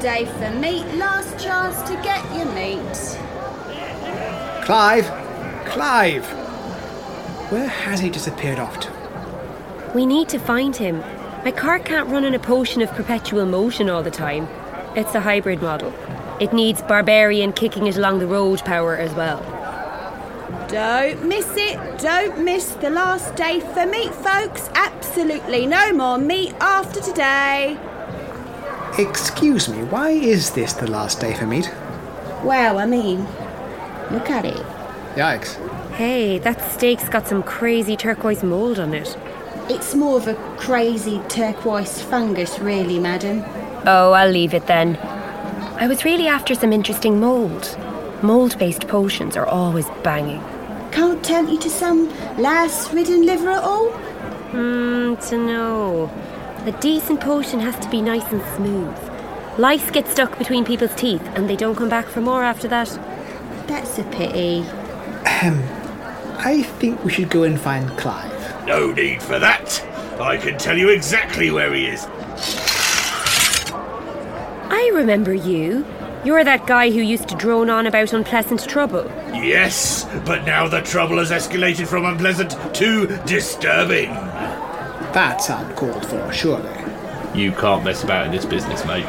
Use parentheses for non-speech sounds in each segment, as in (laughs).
Last day for meat, last chance to get your meat. Clive! Clive! Where has he disappeared off to? We need to find him. My car can't run on a potion of perpetual motion all the time. It's a hybrid model. It needs barbarian kicking it along the road power as well. Don't miss it. Don't miss the last day for meat, folks. Absolutely no more meat after today. Excuse me, why is this the last day for meat? Well, I mean, look at it. Yikes. Hey, that steak's got some crazy turquoise mould on it. It's more of a crazy turquoise fungus, really, madam. Oh, I'll leave it then. I was really after some interesting mould. Mould based potions are always banging. Can't tempt you to some lass ridden liver at all? Hmm, to know. A decent potion has to be nice and smooth. Lice get stuck between people's teeth and they don't come back for more after that. That's a pity. Ahem. I think we should go and find Clive. No need for that. I can tell you exactly where he is. I remember you. You're that guy who used to drone on about unpleasant trouble. Yes, but now the trouble has escalated from unpleasant to disturbing. That's uncalled for, surely. You can't mess about in this business, mate.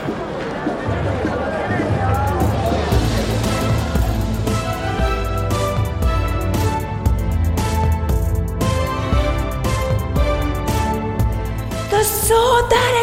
The sword that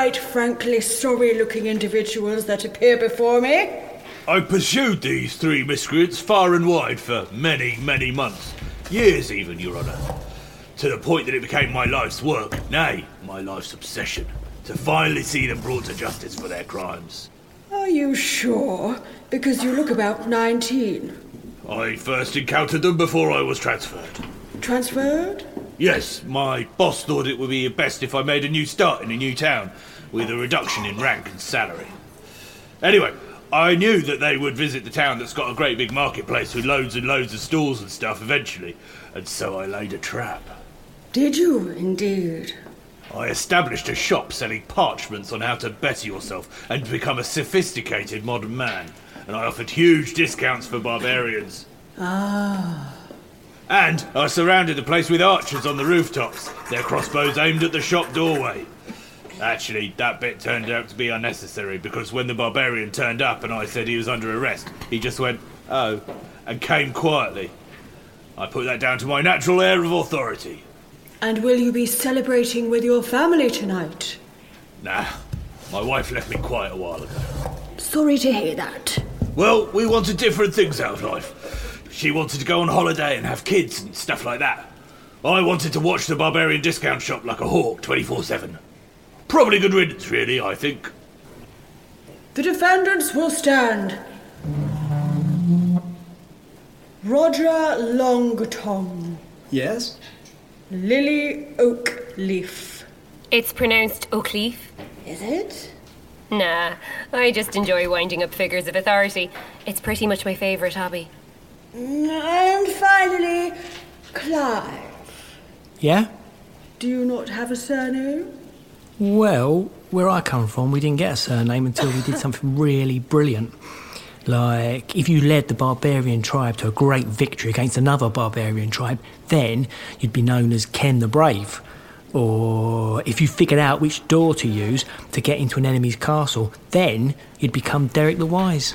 quite frankly sorry looking individuals that appear before me? I pursued these three miscreants far and wide for many, many months. Years even, Your Honour. To the point that it became my life's work, nay, my life's obsession, to finally see them brought to justice for their crimes. Are you sure? Because you look about 19. I first encountered them before I was transferred. Transferred? Yes, my boss thought it would be best if I made a new start in a new town, with a reduction in rank and salary. Anyway, I knew that they would visit the town that's got a great big marketplace with loads and loads of stalls and stuff eventually, and so I laid a trap. Did you indeed? I established a shop selling parchments on how to better yourself and become a sophisticated modern man, and I offered huge discounts for barbarians. Ah. And I surrounded the place with archers on the rooftops, their crossbows aimed at the shop doorway. Actually, that bit turned out to be unnecessary because when the barbarian turned up and I said he was under arrest, he just went, oh, and came quietly. I put that down to my natural air of authority. And will you be celebrating with your family tonight? Nah, my wife left me quite a while ago. Sorry to hear that. Well, we wanted different things out of life. She wanted to go on holiday and have kids and stuff like that. I wanted to watch the barbarian discount shop like a hawk 24 7. Probably good riddance, really, I think. The defendants will stand. Roger Longtongue, Yes? Lily Oakleaf. It's pronounced Oakleaf. Is it? Nah, I just enjoy winding up figures of authority. It's pretty much my favourite hobby. And finally, Clive. Yeah? Do you not have a surname? Well, where I come from, we didn't get a surname until we did (laughs) something really brilliant. Like, if you led the barbarian tribe to a great victory against another barbarian tribe, then you'd be known as Ken the Brave. Or if you figured out which door to use to get into an enemy's castle, then you'd become Derek the Wise.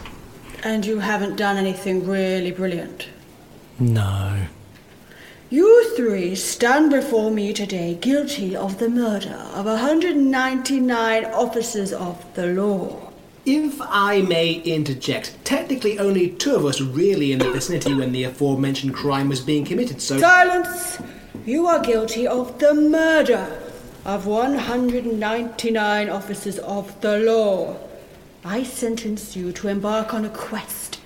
And you haven't done anything really brilliant. No. You three stand before me today guilty of the murder of 199 officers of the law. If I may interject, technically only two of us were really in the vicinity when the aforementioned crime was being committed, so. Silence! You are guilty of the murder of 199 officers of the law. I sentence you to embark on a quest.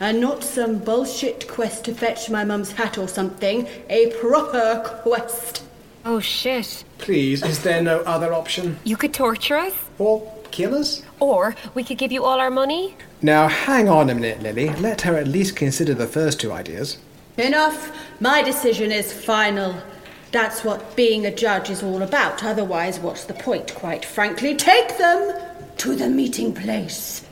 And not some bullshit quest to fetch my mum's hat or something. A proper quest. Oh shit. Please, is there no other option? You could torture us? Or kill us? Or we could give you all our money? Now, hang on a minute, Lily. Let her at least consider the first two ideas. Enough. My decision is final. That's what being a judge is all about. Otherwise, what's the point, quite frankly? Take them to the meeting place.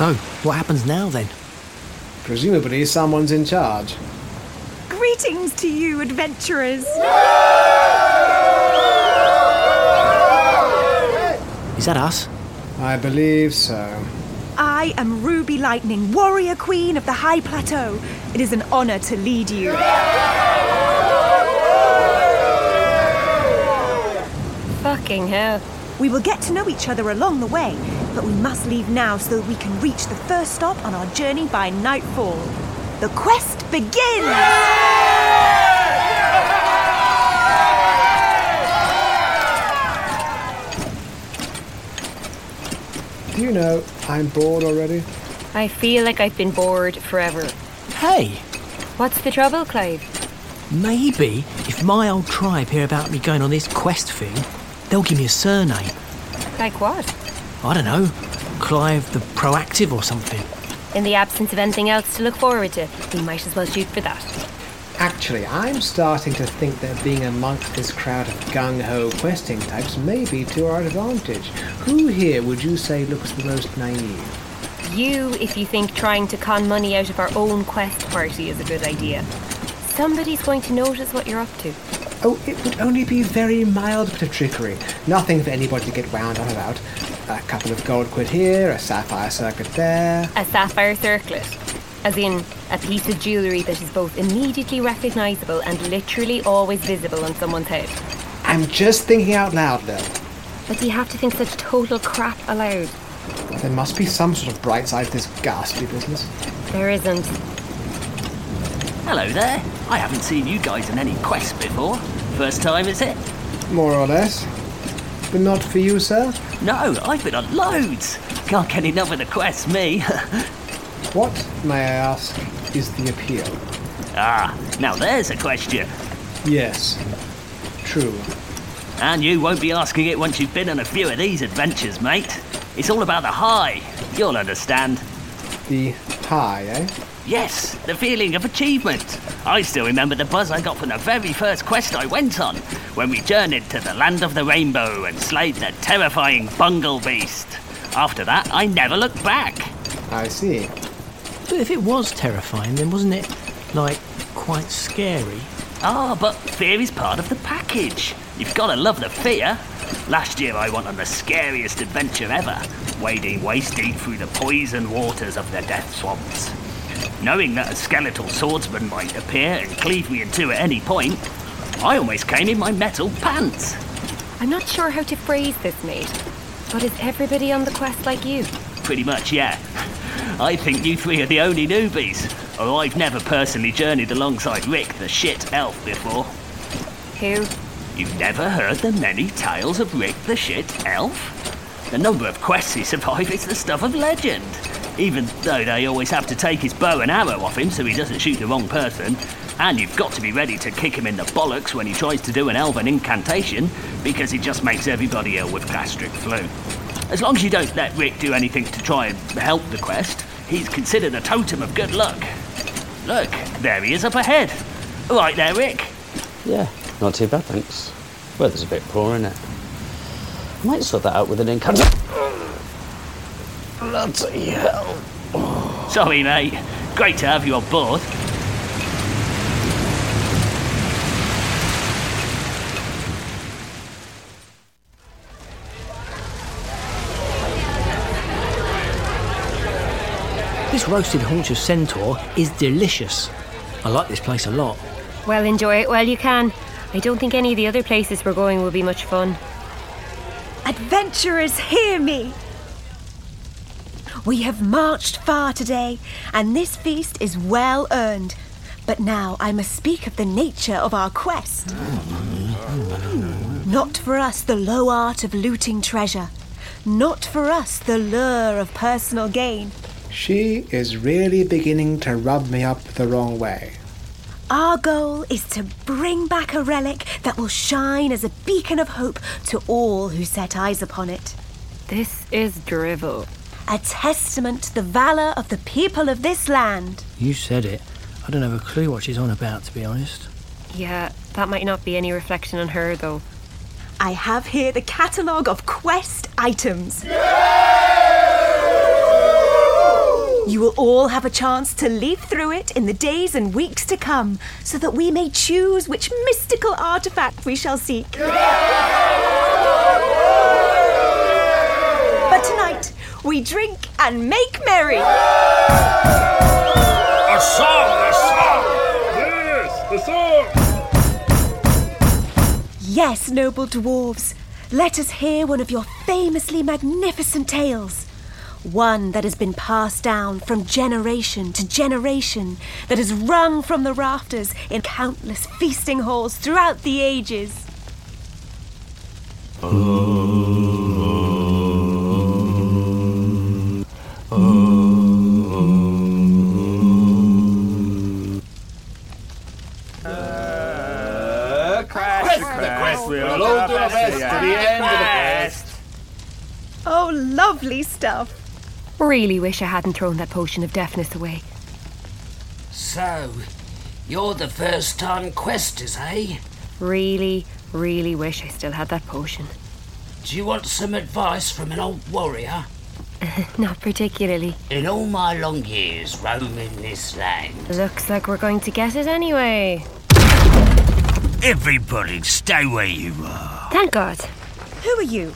So, what happens now then? Presumably, someone's in charge. Greetings to you, adventurers. Is that us? I believe so. I am Ruby Lightning, warrior queen of the High Plateau. It is an honor to lead you. Fucking hell. We will get to know each other along the way, but we must leave now so that we can reach the first stop on our journey by nightfall. The quest begins! Do you know, I'm bored already. I feel like I've been bored forever. Hey, What's the trouble, Clive? maybe if my old tribe hear about me going on this quest thing, they'll give me a surname. Like what? I don't know, Clive the Proactive or something. In the absence of anything else to look forward to, we might as well shoot for that. Actually, I'm starting to think that being amongst this crowd of gung ho questing types may be to our advantage. Who here would you say looks the most naive? You, if you think trying to con money out of our own quest party is a good idea. Somebody's going to notice what you're up to. Oh, it would only be very mild bit of trickery. Nothing for anybody to get wound on about. A couple of gold quid here, a sapphire circlet there. A sapphire circlet. As in, a piece of jewellery that is both immediately recognisable and literally always visible on someone's head. I'm just thinking out loud, though. But do you have to think such total crap aloud? There must be some sort of bright side to this ghastly business. There isn't. Hello there. I haven't seen you guys in any quest before. First time, is it? More or less. But not for you, sir? No, I've been on loads. Can't get enough of the quests, me. (laughs) What, may I ask, is the appeal? ah, now there's a question. Yes. True. And you won't be asking it once you've been on a few of these adventures, mate. It's all about the high. You'll understand. The high, eh? Yes, the feeling of achievement. I still remember the buzz I got from the very first quest I went on, when we journeyed to the land of the rainbow and slayed the terrifying bungle beast. After that, I never looked back. I see. But if it was terrifying, then wasn't it, like, quite scary? Ah, but fear is part of the package. You've got to love the fear. Last year I went on the scariest adventure ever, wading waist deep through the poison waters of the death swamps. Knowing that a skeletal swordsman might appear and cleave me in two at any point, I almost came in my metal pants. I'm not sure how to phrase this, mate. But is everybody on the quest like you? Pretty much, yeah. I think you three are the only newbies, or I've never personally journeyed alongside Rick the shit elf before. Who? You've never heard the many tales of Rick the shit elf? The number of quests he survived is the stuff of legend. Even though they always have to take his bow and arrow off him so he doesn't shoot the wrong person. And you've got to be ready to kick him in the bollocks when he tries to do an elven incantation, because it just makes everybody ill with gastric flu. As long as you don't let Rick do anything to try and help the quest, he's considered a totem of good luck. Look, there he is up ahead. Right there, Rick. Yeah, not too bad, thanks. Weather's a bit poor, isn't it? I might sort that out with an encounter. Bloody hell. Sorry, mate. Great to have you on board. This roasted haunch of centaur is delicious. I like this place a lot. Well, enjoy it while you can. I don't think any of the other places we're going will be much fun. Adventurers, hear me! We have marched far today, and this feast is well earned. But now I must speak of the nature of our quest. Not for us the low art of looting treasure. Not for us the lure of personal gain. She is really beginning to rub me up the wrong way. Our goal is to bring back a relic that will shine as a beacon of hope to all who set eyes upon it. This is drivel. A testament to the valour of the people of this land. You said it. I don't have a clue what she's on about, to be honest. Yeah, that might not be any reflection on her, though. I have here the catalogue of quest items. You will all have a chance to leaf through it in the days and weeks to come so that we may choose which mystical artifact we shall seek. But tonight, we drink and make merry. A song, a song! Yes, a song! Yes, noble dwarves, let us hear one of your famously magnificent tales. One that has been passed down from generation to generation, that has rung from the rafters in countless feasting halls throughout the ages. We'll all do our best to the end of the quest. Oh, lovely stuff. Really wish I hadn't thrown that potion of deafness away. So, you're the first time questers, eh? Really, really wish I still had that potion. Do you want some advice from an old warrior? (laughs) Not particularly. In all my long years roaming this land, Looks like we're going to get it anyway. Everybody, stay where you are. Thank God. Who are you?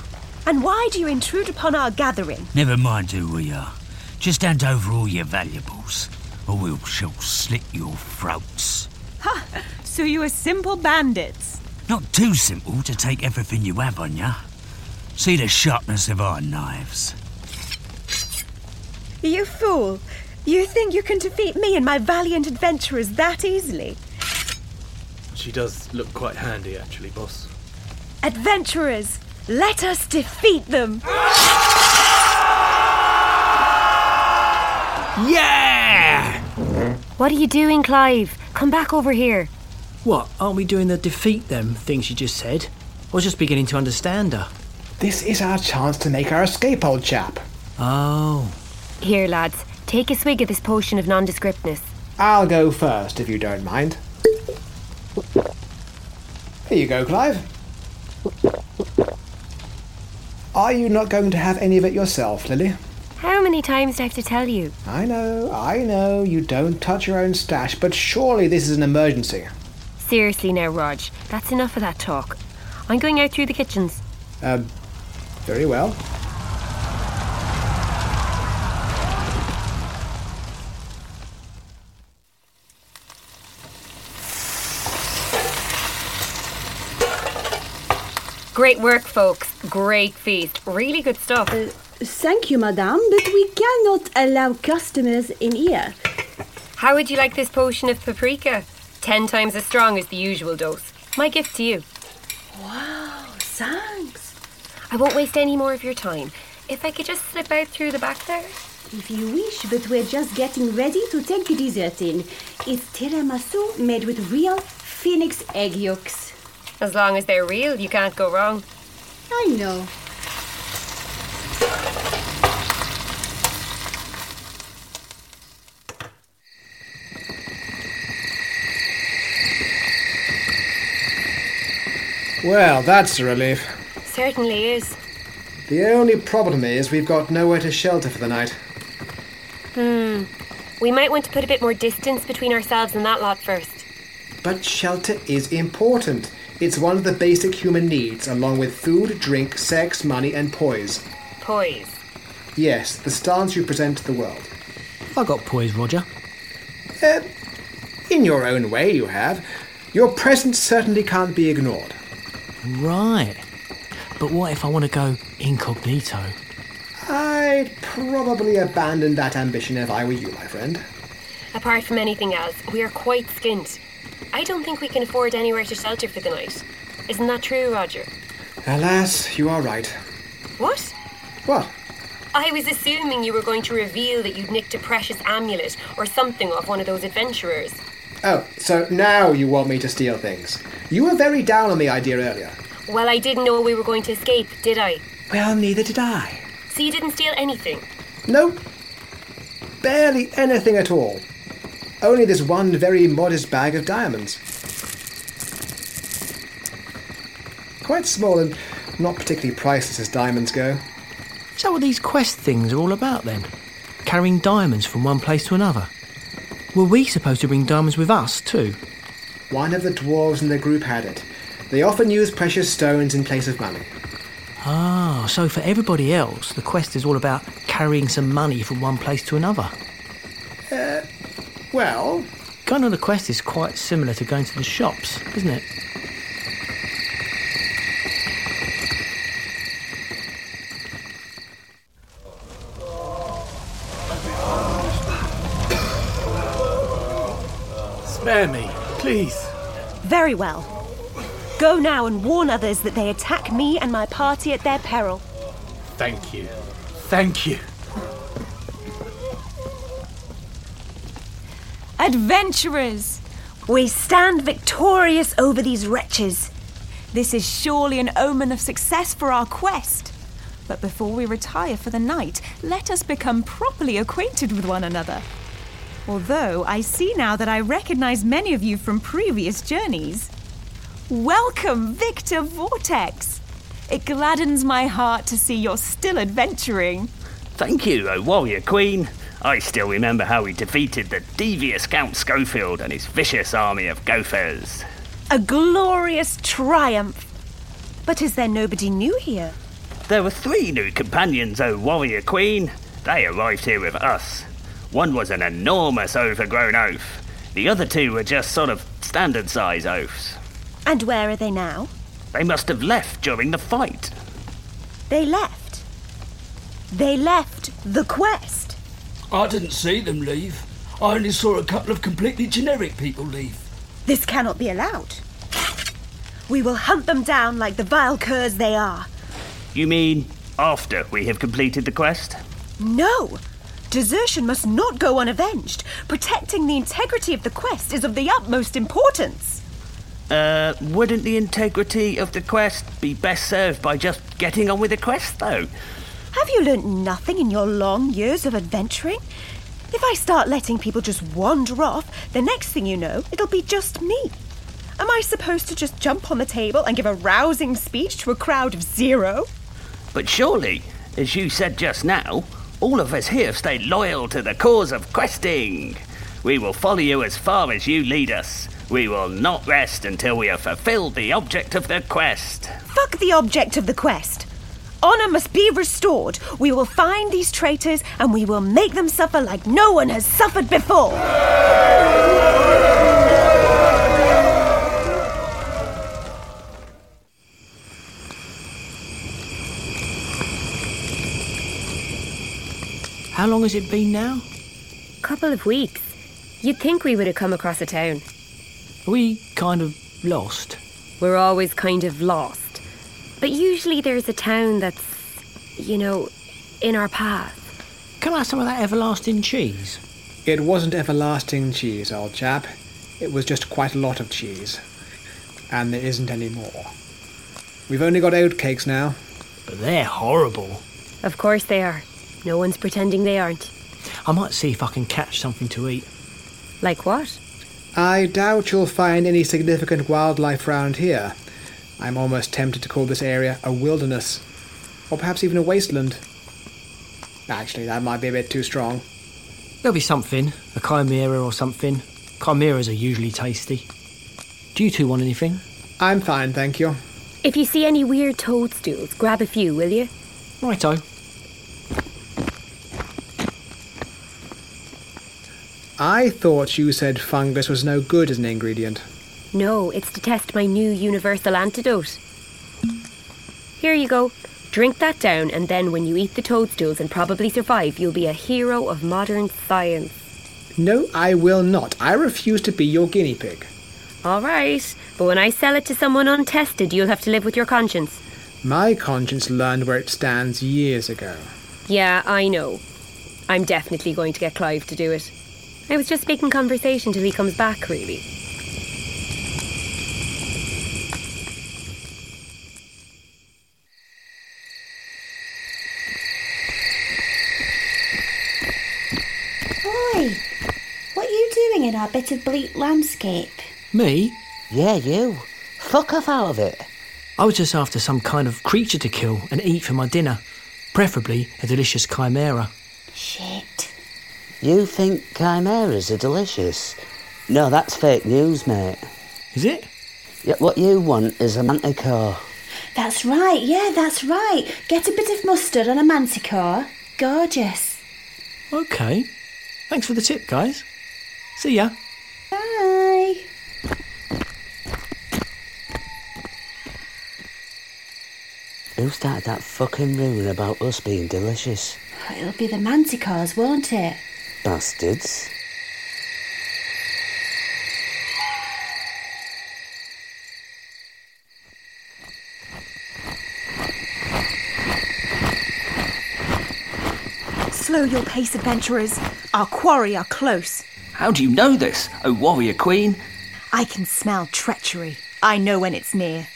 And why do you intrude upon our gathering? Never mind who we are. Just hand over all your valuables, or we shall slit your throats. Ha! So you are simple bandits. Not too simple to take everything you have on you. See the sharpness of our knives. You fool! You think you can defeat me and my valiant adventurers that easily? She does look quite handy, actually, boss. Adventurers, let us defeat them! Yeah! What are you doing, Clive? Come back over here. What? Aren't we doing the defeat them thing she just said? I was just beginning to understand her. This is our chance to make our escape, old chap. Oh. Here, lads, take a swig of this potion of nondescriptness. I'll go first, if you don't mind. Here you go, Clive. Are you not going to have any of it yourself, Lily? How many times do I have to tell you? I know, I know, you don't touch your own stash, but surely this is an emergency. Seriously now, Rog, that's enough of that talk. I'm going out through the kitchens. Um, very well. Great work, folks. Great feast. Really good stuff. Uh, thank you, madame, but we cannot allow customers in here. How would you like this potion of paprika? Ten times as strong as the usual dose. My gift to you. Wow, thanks. I won't waste any more of your time. If I could just slip out through the back there. If you wish, but we're just getting ready to take the dessert in. It's tiramisu made with real phoenix egg yolks. As long as they're real, you can't go wrong. I know. Well, that's a relief. Certainly is. The only problem is we've got nowhere to shelter for the night. Hmm. We might want to put a bit more distance between ourselves and that lot first. But shelter is important. It's one of the basic human needs, along with food, drink, sex, money, and poise. Poise. Yes, the stance you present to the world. Have I got poise, Roger? Uh, in your own way, you have. Your presence certainly can't be ignored. Right. But what if I want to go incognito? I'd probably abandon that ambition if I were you, my friend. Apart from anything else, we are quite skint. I don't think we can afford anywhere to shelter for the night. Isn't that true, Roger? Alas, you are right. What? What? I was assuming you were going to reveal that you'd nicked a precious amulet or something off one of those adventurers. Oh, so now you want me to steal things. You were very down on the idea earlier. Well, I didn't know we were going to escape, did I? Well, neither did I. So you didn't steal anything? No. Barely anything at all. Only this one very modest bag of diamonds. Quite small and not particularly priceless as diamonds go. Is that what these quest things are all about then? Carrying diamonds from one place to another? Were we supposed to bring diamonds with us too? One of the dwarves in the group had it. They often use precious stones in place of money. Ah, so for everybody else, the quest is all about carrying some money from one place to another. Well. Going on the quest is quite similar to going to the shops, isn't it? Spare me, please. Very well. Go now and warn others that they attack me and my party at their peril. Thank you. Thank you. Adventurers! We stand victorious over these wretches. This is surely an omen of success for our quest. But before we retire for the night, let us become properly acquainted with one another. Although I see now that I recognize many of you from previous journeys. Welcome, Victor Vortex! It gladdens my heart to see you're still adventuring. Thank you, O warrior queen. I still remember how we defeated the devious Count Schofield and his vicious army of gophers. A glorious triumph. But is there nobody new here? There were three new companions, O warrior queen. They arrived here with us. One was an enormous overgrown oaf. The other two were just sort of standard size oafs. And where are they now? They must have left during the fight. They left. They left the quest. I didn't see them leave. I only saw a couple of completely generic people leave. This cannot be allowed. We will hunt them down like the vile curs they are. You mean after we have completed the quest? No! Desertion must not go unavenged. Protecting the integrity of the quest is of the utmost importance. Uh, wouldn't the integrity of the quest be best served by just getting on with the quest, though? Have you learnt nothing in your long years of adventuring? If I start letting people just wander off, the next thing you know, it'll be just me. Am I supposed to just jump on the table and give a rousing speech to a crowd of zero? But surely, as you said just now, all of us here have stayed loyal to the cause of questing. We will follow you as far as you lead us. We will not rest until we have fulfilled the object of the quest. Fuck the object of the quest. Honor must be restored. We will find these traitors and we will make them suffer like no one has suffered before. How long has it been now? Couple of weeks. You'd think we would have come across a town. Are we kind of lost? We're always kind of lost. But usually there's a town that's, you know, in our path. Can I have some of that everlasting cheese? It wasn't everlasting cheese, old chap. It was just quite a lot of cheese. And there isn't any more. We've only got oatcakes now. But they're horrible. Of course they are. No one's pretending they aren't. I might see if I can catch something to eat. Like what? I doubt you'll find any significant wildlife round here. I'm almost tempted to call this area a wilderness. Or perhaps even a wasteland. Actually, that might be a bit too strong. There'll be something. A chimera or something. Chimeras are usually tasty. Do you two want anything? I'm fine, thank you. If you see any weird toadstools, grab a few, will you? Righto. I thought you said fungus was no good as an ingredient. No, it's to test my new universal antidote. Here you go. Drink that down, and then when you eat the toadstools and probably survive, you'll be a hero of modern science. No, I will not. I refuse to be your guinea pig. All right, but when I sell it to someone untested, you'll have to live with your conscience. My conscience learned where it stands years ago. Yeah, I know. I'm definitely going to get Clive to do it. I was just making conversation till he comes back, really. Boy, what are you doing in our bit of bleak landscape? Me? Yeah, you. Fuck off out of it. I was just after some kind of creature to kill and eat for my dinner. Preferably a delicious chimera. Shit. You think chimeras are delicious? No, that's fake news, mate. Is it? Yeah, what you want is a manticore. That's right, yeah, that's right. Get a bit of mustard and a manticore. Gorgeous. Okay. Thanks for the tip, guys. See ya. Who started that fucking rumour about us being delicious? It'll be the manticores, won't it? Bastards. Slow your pace, adventurers. Our quarry are close. How do you know this, O warrior queen? I can smell treachery. I know when it's near.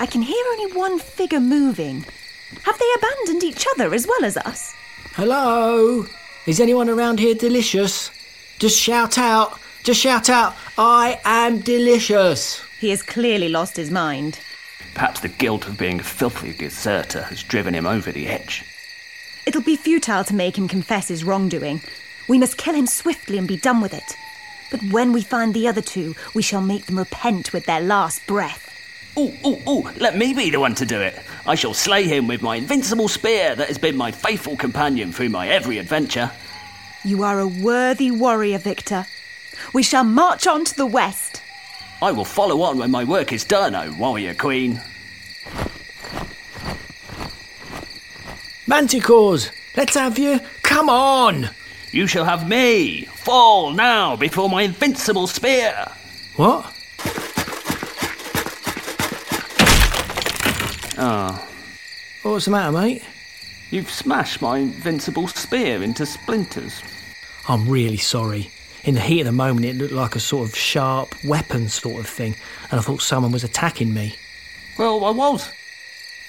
I can hear only one figure moving. Have they abandoned each other as well as us? Hello? Is anyone around here delicious? Just shout out. Just shout out. I am delicious. He has clearly lost his mind. Perhaps the guilt of being a filthy deserter has driven him over the edge. It'll be futile to make him confess his wrongdoing. We must kill him swiftly and be done with it. But when we find the other two, we shall make them repent with their last breath. Ooh, ooh, ooh, let me be the one to do it. I shall slay him with my invincible spear that has been my faithful companion through my every adventure. You are a worthy warrior, Victor. We shall march on to the west. I will follow on when my work is done, O warrior queen. Manticores, let's have you. Come on. You shall have me. Fall now before my invincible spear. What? Ah, What's the matter, mate? you've smashed my invincible spear into splinters. I'm really sorry. In the heat of the moment, it looked like a sort of sharp weapon sort of thing, and I thought someone was attacking me. Well, I was.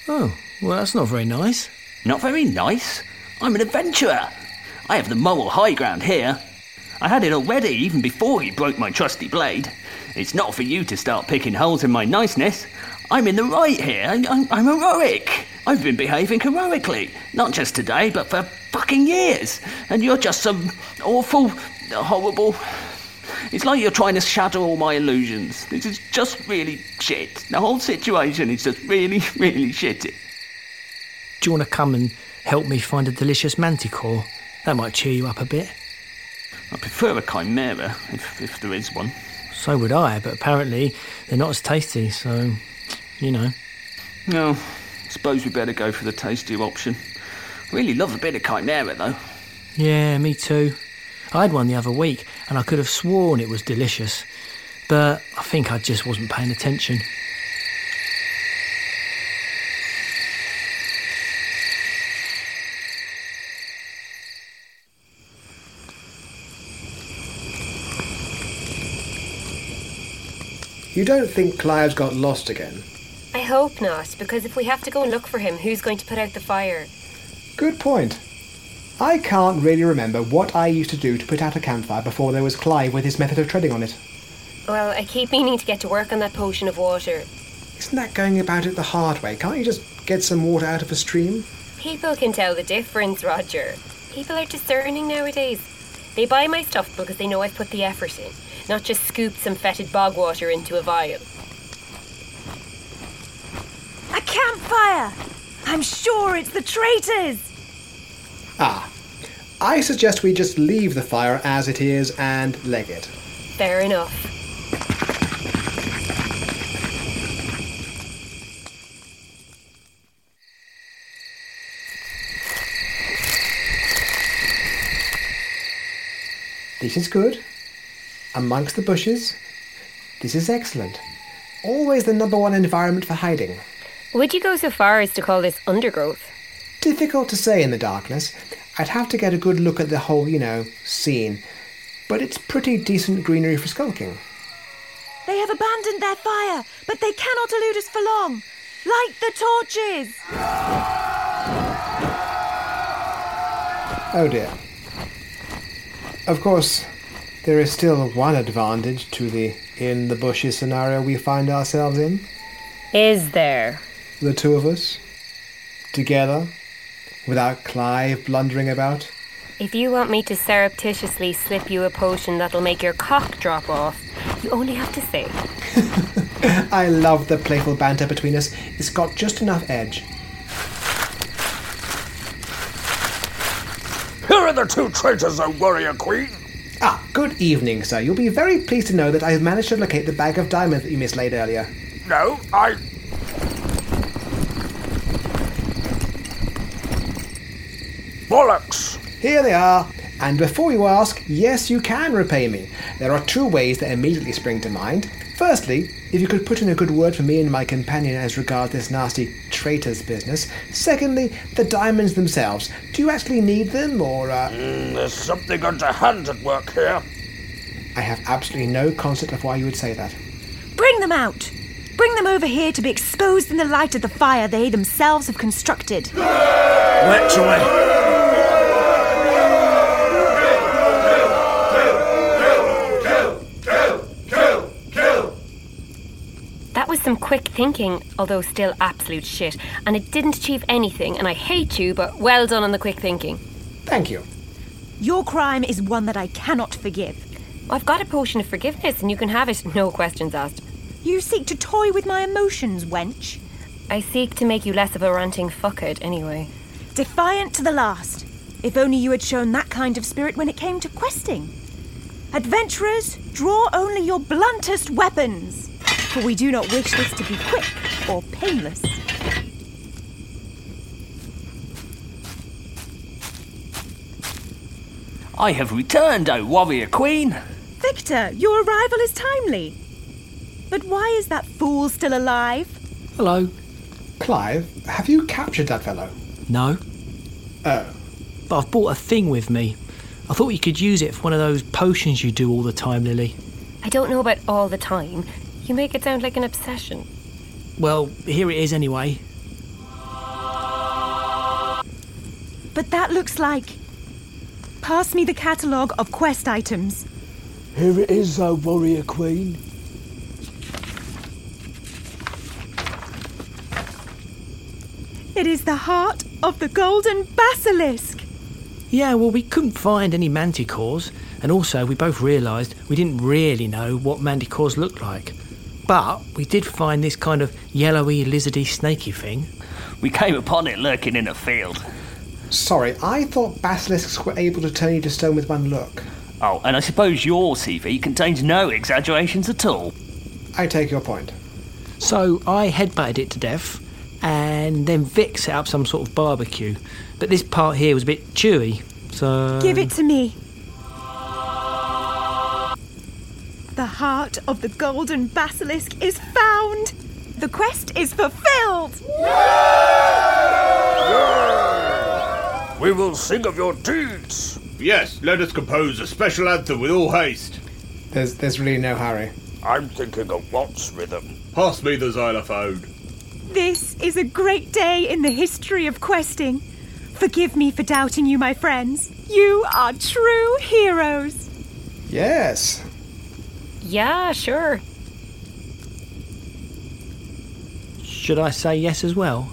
Oh, well, that's not very nice. Not very nice. I'm an adventurer. I have the moral high ground here. I had it already even before you broke my trusty blade. It's not for you to start picking holes in my niceness. I'm in the right here. I- I'm, I'm heroic. I've been behaving heroically. Not just today, but for fucking years. And you're just some awful, horrible. It's like you're trying to shatter all my illusions. This is just really shit. The whole situation is just really, (laughs) really shitty. Do you want to come and help me find a delicious manticore? That might cheer you up a bit. I prefer a chimera, if, if there is one. So would I, but apparently they're not as tasty, so, you know. No, suppose we better go for the tastier option. Really love a bit of chimera, though. Yeah, me too. I had one the other week, and I could have sworn it was delicious, but I think I just wasn't paying attention. You don't think Clive's got lost again? I hope not, because if we have to go and look for him, who's going to put out the fire? Good point. I can't really remember what I used to do to put out a campfire before there was Clive with his method of treading on it. Well, I keep meaning to get to work on that potion of water. Isn't that going about it the hard way? Can't you just get some water out of a stream? People can tell the difference, Roger. People are discerning nowadays. They buy my stuff because they know I've put the effort in, not just scooped some fetid bog water into a vial. A campfire! I'm sure it's the traitors! Ah, I suggest we just leave the fire as it is and leg it. Fair enough. This is good. Amongst the bushes. This is excellent. Always the number one environment for hiding. Would you go so far as to call this undergrowth? Difficult to say in the darkness. I'd have to get a good look at the whole, you know, scene. But it's pretty decent greenery for skulking. They have abandoned their fire, but they cannot elude us for long. Light the torches! Oh dear. Of course, there is still one advantage to the in the bushes scenario we find ourselves in. Is there? The two of us. Together. Without Clive blundering about. If you want me to surreptitiously slip you a potion that'll make your cock drop off, you only have to say. (laughs) I love the playful banter between us. It's got just enough edge. Here are the two traitors, O warrior queen. Ah, good evening, sir. You'll be very pleased to know that I've managed to locate the bag of diamonds that you mislaid earlier. No, I. Bollocks! Here they are. And before you ask, yes, you can repay me. There are two ways that immediately spring to mind. Firstly, if you could put in a good word for me and my companion as regards this nasty traitor's business. Secondly, the diamonds themselves. Do you actually need them, or uh... Mm, there's something underhand at work here. I have absolutely no concept of why you would say that. Bring them out! Bring them over here to be exposed in the light of the fire they themselves have constructed. Which way? That was some quick thinking, although still absolute shit. And it didn't achieve anything, and I hate you, but well done on the quick thinking. Thank you. Your crime is one that I cannot forgive. I've got a potion of forgiveness, and you can have it, (laughs) no questions asked. You seek to toy with my emotions, wench. I seek to make you less of a ranting fuckhead, anyway. Defiant to the last. If only you had shown that kind of spirit when it came to questing. Adventurers, draw only your bluntest weapons, for we do not wish this to be quick or painless. I have returned, O warrior queen. Victor, your arrival is timely. But why is that fool still alive? Hello. Clive, have you captured that fellow? No. Oh. But I've brought a thing with me. I thought you could use it for one of those potions you do all the time, Lily. I don't know about all the time. You make it sound like an obsession. Well, here it is anyway. But that looks like. Pass me the catalogue of quest items. Here it is, O warrior queen. It is the heart of the golden basilisk. Yeah, well, we couldn't find any manticores, and also we both realised we didn't really know what manticores looked like. But we did find this kind of yellowy, lizardy, snaky thing. We came upon it lurking in a field. Sorry, I thought basilisks were able to turn you to stone with one look. Oh, and I suppose your CV contains no exaggerations at all. I take your point. So I headbutted it to death, and then Vic set up some sort of barbecue. But this part here was a bit chewy, so. Give it to me. The heart of the golden basilisk is found. The quest is fulfilled. We will sing of your deeds. Yes, let us compose a special anthem with all haste. There's, there's really no hurry. I'm thinking of waltz rhythm. Pass me the xylophone. This is a great day in the history of questing. Forgive me for doubting you, my friends. You are true heroes. Yes. Yeah, sure. Should I say yes as well?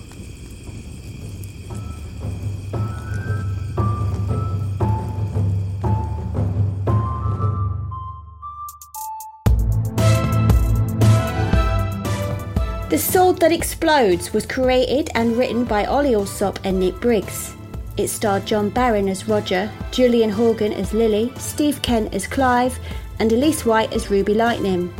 The Sword That Explodes was created and written by Olly Allsopp and Nick Briggs. It starred John Barron as Roger, Julian Horgan as Lily, Steve Kent as Clive, and Elise White as Ruby Lightning.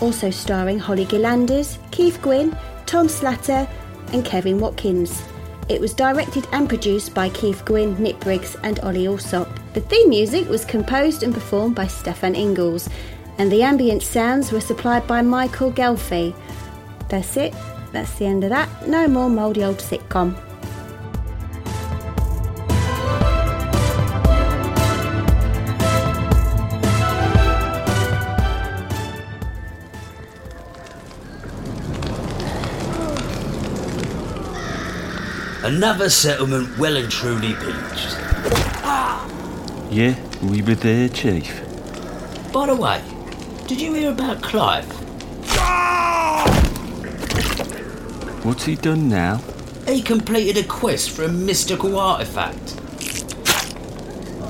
Also starring Holly Gillanders, Keith Gwynn, Tom Slatter, and Kevin Watkins. It was directed and produced by Keith Gwynn, Nick Briggs, and Olly Allsopp. The theme music was composed and performed by Stefan Ingalls, and the ambient sounds were supplied by Michael Gelfi. That's it. That's the end of that. No more mouldy old sitcom. Another settlement well and truly pillaged. Ah! Yeah, we were there, Chief. By the way, did you hear about Clive? Ah! What's he done now? He completed a quest for a mystical artifact.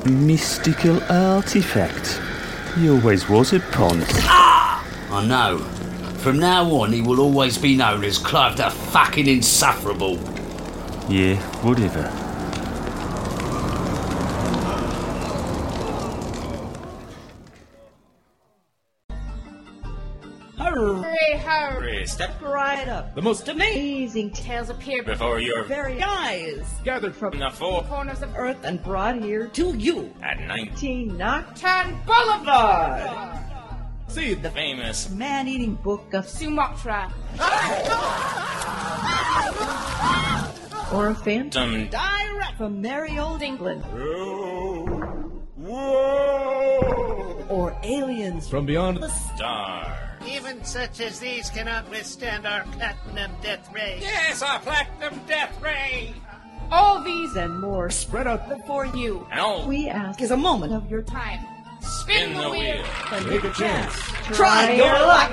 Mystical artifact. He always was a ponce. Ah! I know. From now on, he will always be known as Clive the fucking insufferable. Yeah, whatever. Hurry, hurry. Step right up. The most amazing tales appear Before your very eyes, gathered from the four corners of earth and brought here to you. at night. 19 Nocturne Boulevard. See the famous Man-eating book of Sumatra. (laughs) or a phantom direct from merry old England. Or aliens from beyond the star. Even such as these cannot withstand our platinum death ray. Yes, our platinum death ray. All these and more spread out before you. And all We ask is a moment of your time. Spin the wheel. and take a chance. Try your luck.